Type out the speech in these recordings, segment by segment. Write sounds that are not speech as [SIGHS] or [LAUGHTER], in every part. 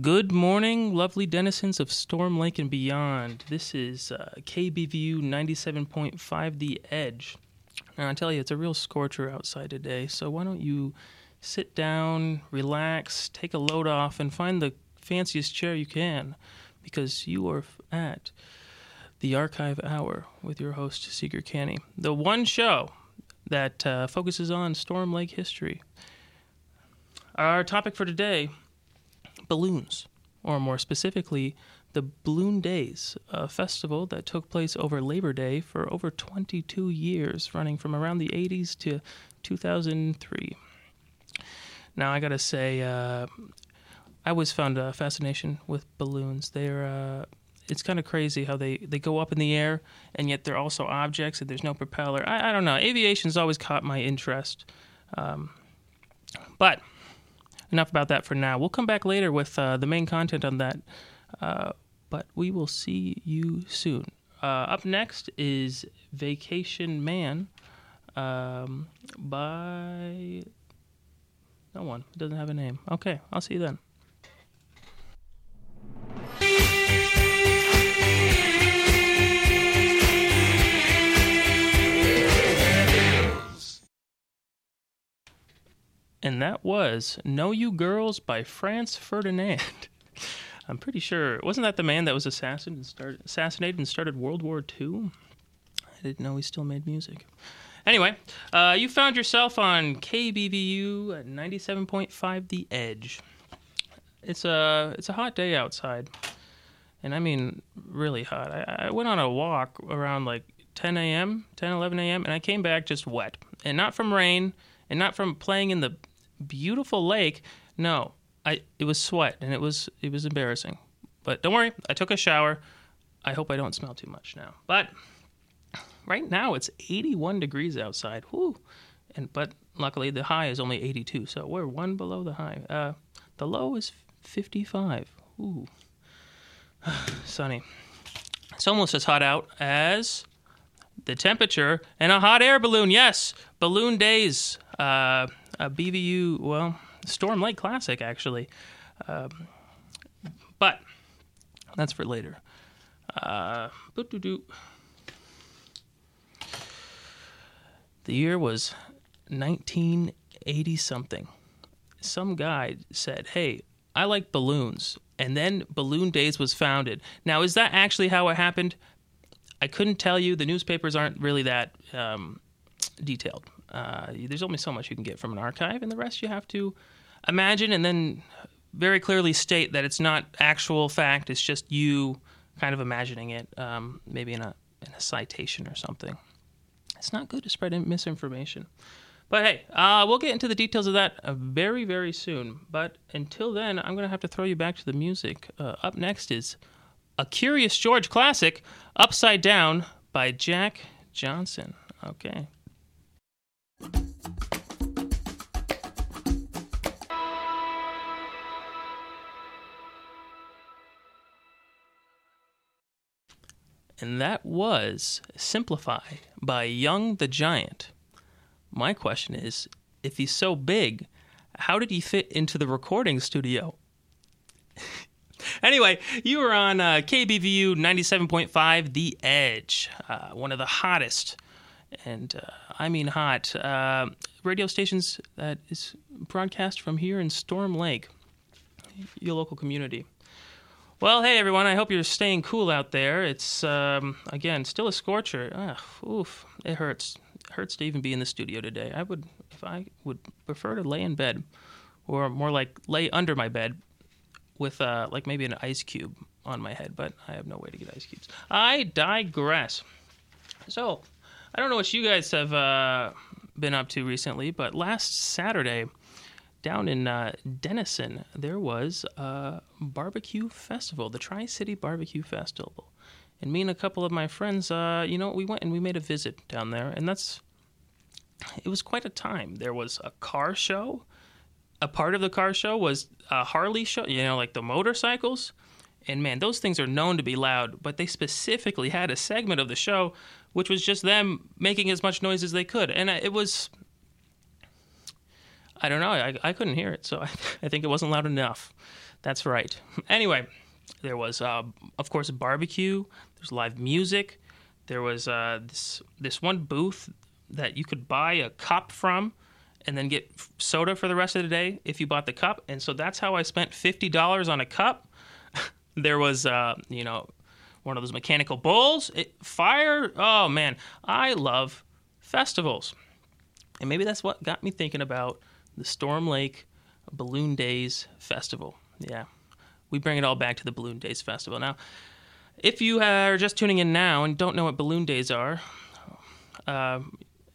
Good morning, lovely denizens of Storm Lake and beyond. This is uh, KBVU 97.5 The Edge. And I tell you, it's a real scorcher outside today, so why don't you sit down, relax, take a load off, and find the fanciest chair you can because you are at the Archive Hour with your host, Seeger Canny. The one show that uh, focuses on Storm Lake history. Our topic for today balloons, or more specifically, the Balloon Days, a festival that took place over Labor Day for over 22 years, running from around the 80s to 2003. Now, I gotta say, uh, I always found a fascination with balloons. They're uh, it's kind of crazy how they, they go up in the air and yet they're also objects and there's no propeller. I, I don't know. Aviation's always caught my interest. Um, but enough about that for now. We'll come back later with uh, the main content on that. Uh, but we will see you soon. Uh, up next is Vacation Man um, by no one. It doesn't have a name. Okay, I'll see you then. And that was No You Girls by Franz Ferdinand. [LAUGHS] I'm pretty sure wasn't that the man that was assassinated and started, assassinated and started World War II? I didn't know he still made music. Anyway, uh, you found yourself on KBVU at 97.5 The Edge. It's a it's a hot day outside, and I mean really hot. I, I went on a walk around like 10 a.m., 10 11 a.m., and I came back just wet, and not from rain, and not from playing in the beautiful lake. No, I it was sweat and it was it was embarrassing. But don't worry, I took a shower. I hope I don't smell too much now. But right now it's 81 degrees outside. Whoo. And but luckily the high is only 82, so we're one below the high. Uh, the low is 55. Ooh. [SIGHS] Sunny. It's almost as hot out as the temperature in a hot air balloon. Yes, balloon days. Uh, a BVU, well, Storm Lake Classic, actually. Um, but that's for later. Uh, the year was 1980 something. Some guy said, Hey, I like balloons. And then Balloon Days was founded. Now, is that actually how it happened? I couldn't tell you. The newspapers aren't really that um, detailed. Uh, there's only so much you can get from an archive, and the rest you have to imagine and then very clearly state that it's not actual fact. It's just you kind of imagining it, um, maybe in a in a citation or something. It's not good to spread misinformation. But hey, uh, we'll get into the details of that uh, very, very soon. But until then, I'm going to have to throw you back to the music. Uh, up next is a Curious George classic, Upside Down by Jack Johnson. Okay. And that was Simplify by Young the Giant. My question is if he's so big, how did he fit into the recording studio? [LAUGHS] anyway, you were on uh, KBVU 97.5 The Edge, uh, one of the hottest, and uh, I mean hot, uh, radio stations that is broadcast from here in Storm Lake, your local community. Well, hey everyone, I hope you're staying cool out there. It's, um, again, still a scorcher. Ugh, oof, it hurts. It hurts to even be in the studio today. I would, if I would prefer to lay in bed, or more like lay under my bed with, uh, like maybe an ice cube on my head, but I have no way to get ice cubes. I digress. So, I don't know what you guys have uh, been up to recently, but last Saturday, down in uh, Denison, there was a barbecue festival, the Tri City Barbecue Festival. And me and a couple of my friends, uh, you know, we went and we made a visit down there, and that's it was quite a time. There was a car show. A part of the car show was a Harley show, you know, like the motorcycles. And man, those things are known to be loud, but they specifically had a segment of the show which was just them making as much noise as they could. And it was I don't know. I, I couldn't hear it, so [LAUGHS] I, I think it wasn't loud enough. That's right. [LAUGHS] Anyway, there was, uh, of course, barbecue. There's live music. There was uh, this this one booth that you could buy a cup from, and then get soda for the rest of the day if you bought the cup. And so that's how I spent fifty dollars on a cup. There was, uh, you know, one of those mechanical bulls. It, fire. Oh man, I love festivals, and maybe that's what got me thinking about the Storm Lake Balloon Days Festival. Yeah, we bring it all back to the Balloon Days Festival. Now, if you are just tuning in now and don't know what Balloon Days are, uh,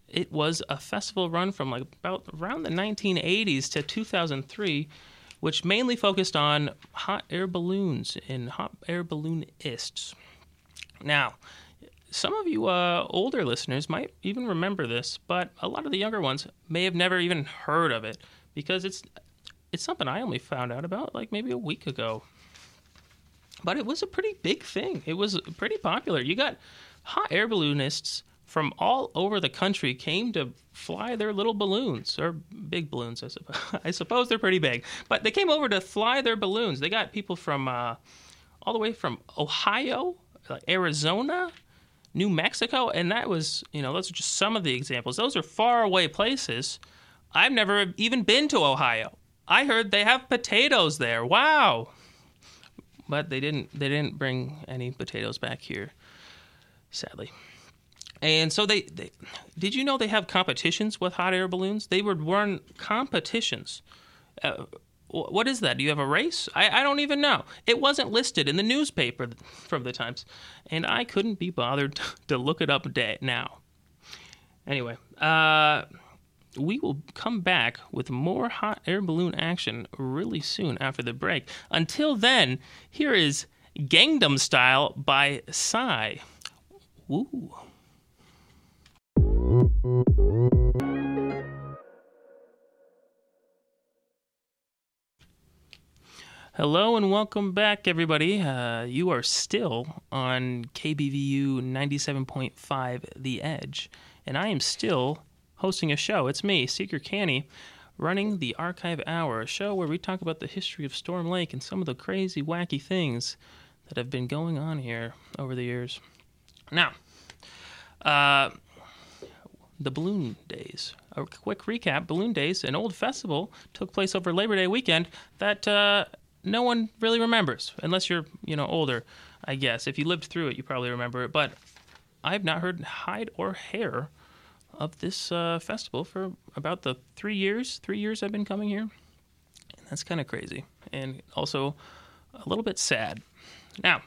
it was a festival run from like about around the 1980s to 2003, which mainly focused on hot air balloons and hot air balloonists. Now, some of you uh, older listeners might even remember this, but a lot of the younger ones may have never even heard of it because it's it's something I only found out about like maybe a week ago. But it was a pretty big thing. It was pretty popular. You got hot air balloonists from all over the country came to fly their little balloons or big balloons. I suppose, [LAUGHS] I suppose they're pretty big, but they came over to fly their balloons. They got people from uh, all the way from Ohio, Arizona, New Mexico, and that was you know those are just some of the examples. Those are far away places. I've never even been to Ohio. I heard they have potatoes there. Wow. But they didn't they didn't bring any potatoes back here, sadly. And so they, they did you know they have competitions with hot air balloons? They would run competitions. Uh, what is that? Do you have a race? I, I don't even know. It wasn't listed in the newspaper from the Times, and I couldn't be bothered [LAUGHS] to look it up now. Anyway, uh, we will come back with more hot air balloon action really soon after the break. Until then, here is Gangnam Style by Psy. Woo. Hello and welcome back, everybody. Uh, you are still on KBVU 97.5 The Edge, and I am still hosting a show. It's me, Seeger Canny, running the Archive Hour, a show where we talk about the history of Storm Lake and some of the crazy, wacky things that have been going on here over the years. Now, uh, the Balloon Days. A quick recap Balloon Days, an old festival, took place over Labor Day weekend that uh, no one really remembers, unless you're, you know, older, I guess. If you lived through it, you probably remember it. But I've not heard hide or hair of this uh, festival for about the three years, three years I've been coming here. And that's kind of crazy. And also a little bit sad. Now,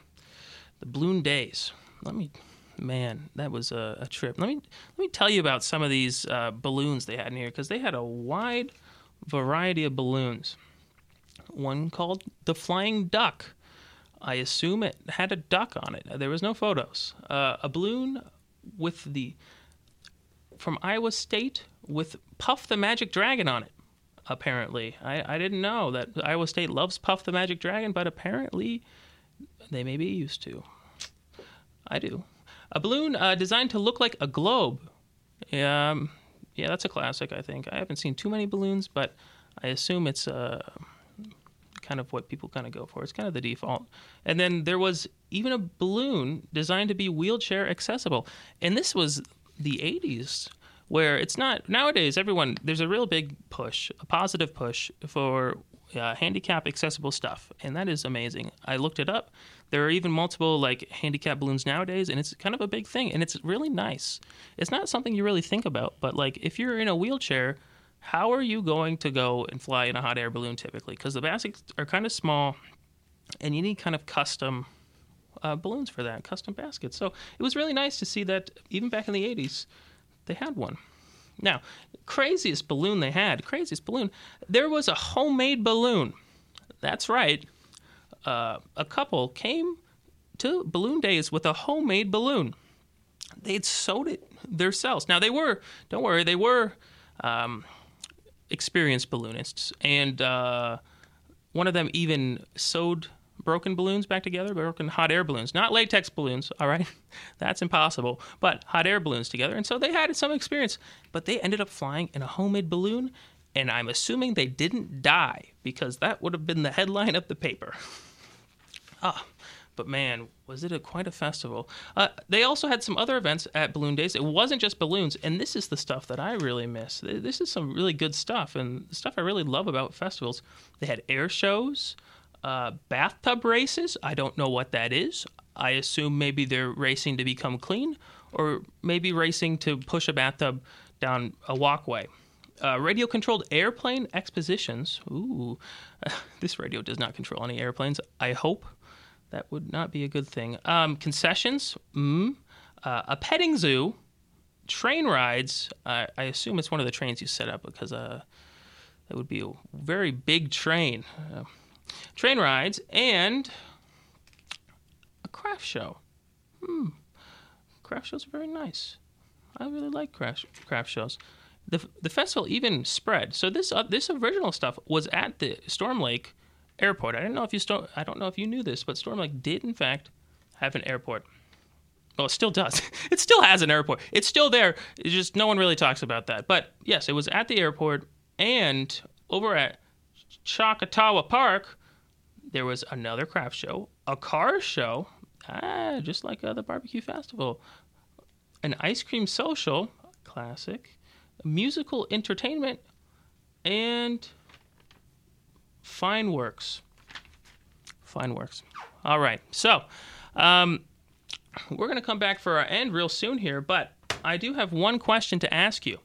the Balloon Days. Let me, man, that was a, a, trip. Let me let me tell you about some of these uh, balloons they had in here because they had a wide variety of balloons. One called the Flying Duck. I assume it had a duck on it. There was no photos. Uh, a balloon with the from Iowa State with Puff the Magic Dragon on it. Apparently, I, I didn't know that Iowa State loves Puff the Magic Dragon, but apparently they may be used to. I do. A balloon uh, designed to look like a globe. Um, yeah, that's a classic. I think I haven't seen too many balloons, but I assume it's uh, kind of what people kind of go for. It's kind of the default. And then there was even a balloon designed to be wheelchair accessible, and this was the 80s where it's not nowadays everyone there's a real big push a positive push for uh, handicap accessible stuff and that is amazing i looked it up there are even multiple like handicap balloons nowadays and it's kind of a big thing and it's really nice it's not something you really think about but like if you're in a wheelchair how are you going to go and fly in a hot air balloon typically because the baskets are kind of small and you need kind of custom uh, balloons for that, custom baskets. So it was really nice to see that even back in the 80s, they had one. Now, craziest balloon they had, craziest balloon, there was a homemade balloon. That's right. Uh, a couple came to Balloon Days with a homemade balloon. They'd sewed it themselves. Now, they were, don't worry, they were um, experienced balloonists. And uh, one of them even sewed broken balloons back together, broken hot air balloons, not latex balloons, all right? [LAUGHS] That's impossible, but hot air balloons together. And so they had some experience, but they ended up flying in a homemade balloon And I'm assuming they didn't die because that would have been the headline of the paper. [LAUGHS] Ah, but man, was it a, quite a festival. Uh, they also had some other events at Balloon Days. It wasn't just balloons, and this is the stuff that I really miss. This is some really good stuff, and the stuff I really love about festivals. They had air shows, uh, bathtub races. I don't know what that is. I assume maybe they're racing to become clean, or maybe racing to push a bathtub down a walkway. Uh, radio controlled airplane expositions. Ooh, [LAUGHS] this radio does not control any airplanes. I hope that would not be a good thing. Um, concessions, mm, uh, a petting zoo, train rides. Uh, I assume it's one of the trains you set up because uh, that would be a very big train. Uh, train rides and a craft show. Hmm. Craft shows are very nice. I really like craft craft shows. The the festival even spread. So this uh, this original stuff was at the Storm Lake airport. I don't know if you st- I don't know if you knew this, but Storm Lake did in fact have an airport. Well, it still does. [LAUGHS] it still has an airport. It's still there. It's just no one really talks about that. But yes, it was at the airport and over at Chautauqua Park. There was another craft show, a car show, ah, just like uh, the barbecue festival, an ice cream social, classic, musical entertainment, and Fine works. Fine works. All right. So, um, we're going to come back for our end real soon here, but I do have one question to ask you.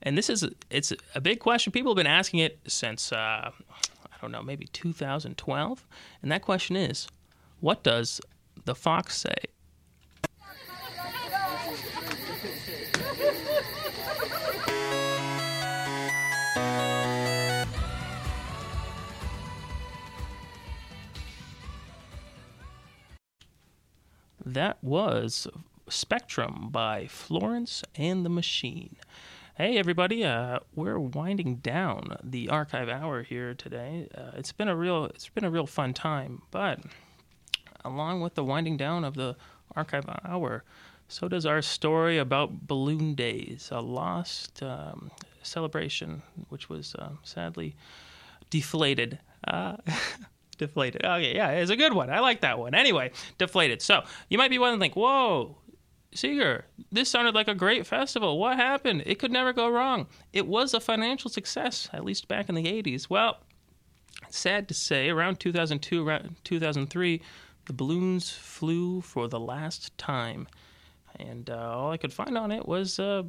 And this is it's a big question. People have been asking it since uh, I don't know, maybe 2012. And that question is, what does the fox say? Was Spectrum by Florence and the Machine. Hey everybody, uh, we're winding down the archive hour here today. Uh, it's been a real it's been a real fun time, but along with the winding down of the archive hour, so does our story about Balloon Days, a lost um, celebration, which was uh, sadly deflated. [LAUGHS] Deflated. Okay, yeah, it's a good one. I like that one. Anyway, deflated. So you might be wondering, whoa, Seeger, this sounded like a great festival. What happened? It could never go wrong. It was a financial success, at least back in the 80s. Well, sad to say, around 2002, around 2003, the balloons flew for the last time. And uh, all I could find on it was, uh,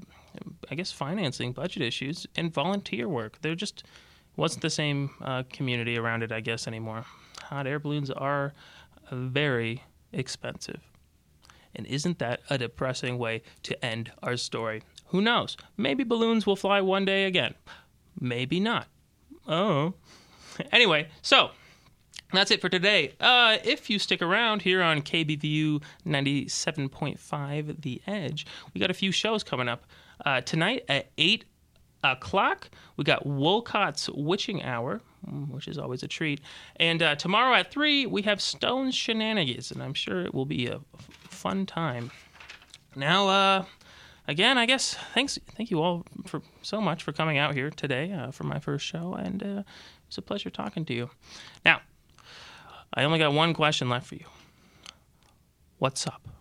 I guess, financing, budget issues, and volunteer work. They're just wasn't the same uh, community around it, I guess, anymore. Hot air balloons are very expensive. And isn't that a depressing way to end our story? Who knows? Maybe balloons will fly one day again. Maybe not. Oh. Anyway, so that's it for today. Uh, if you stick around here on KBVU 97.5 The Edge, we got a few shows coming up. Uh, tonight at 8 o'clock. We got Wolcott's Witching Hour, mm, which is always a treat. And uh, tomorrow at 3, we have Stone's Shenanigans, and I'm sure it will be a fun time. Now, uh, again, I guess thanks, thank you all for so much for coming out here today uh, for my first show, and uh, it's a pleasure talking to you. Now, I only got one question left for you. What's up?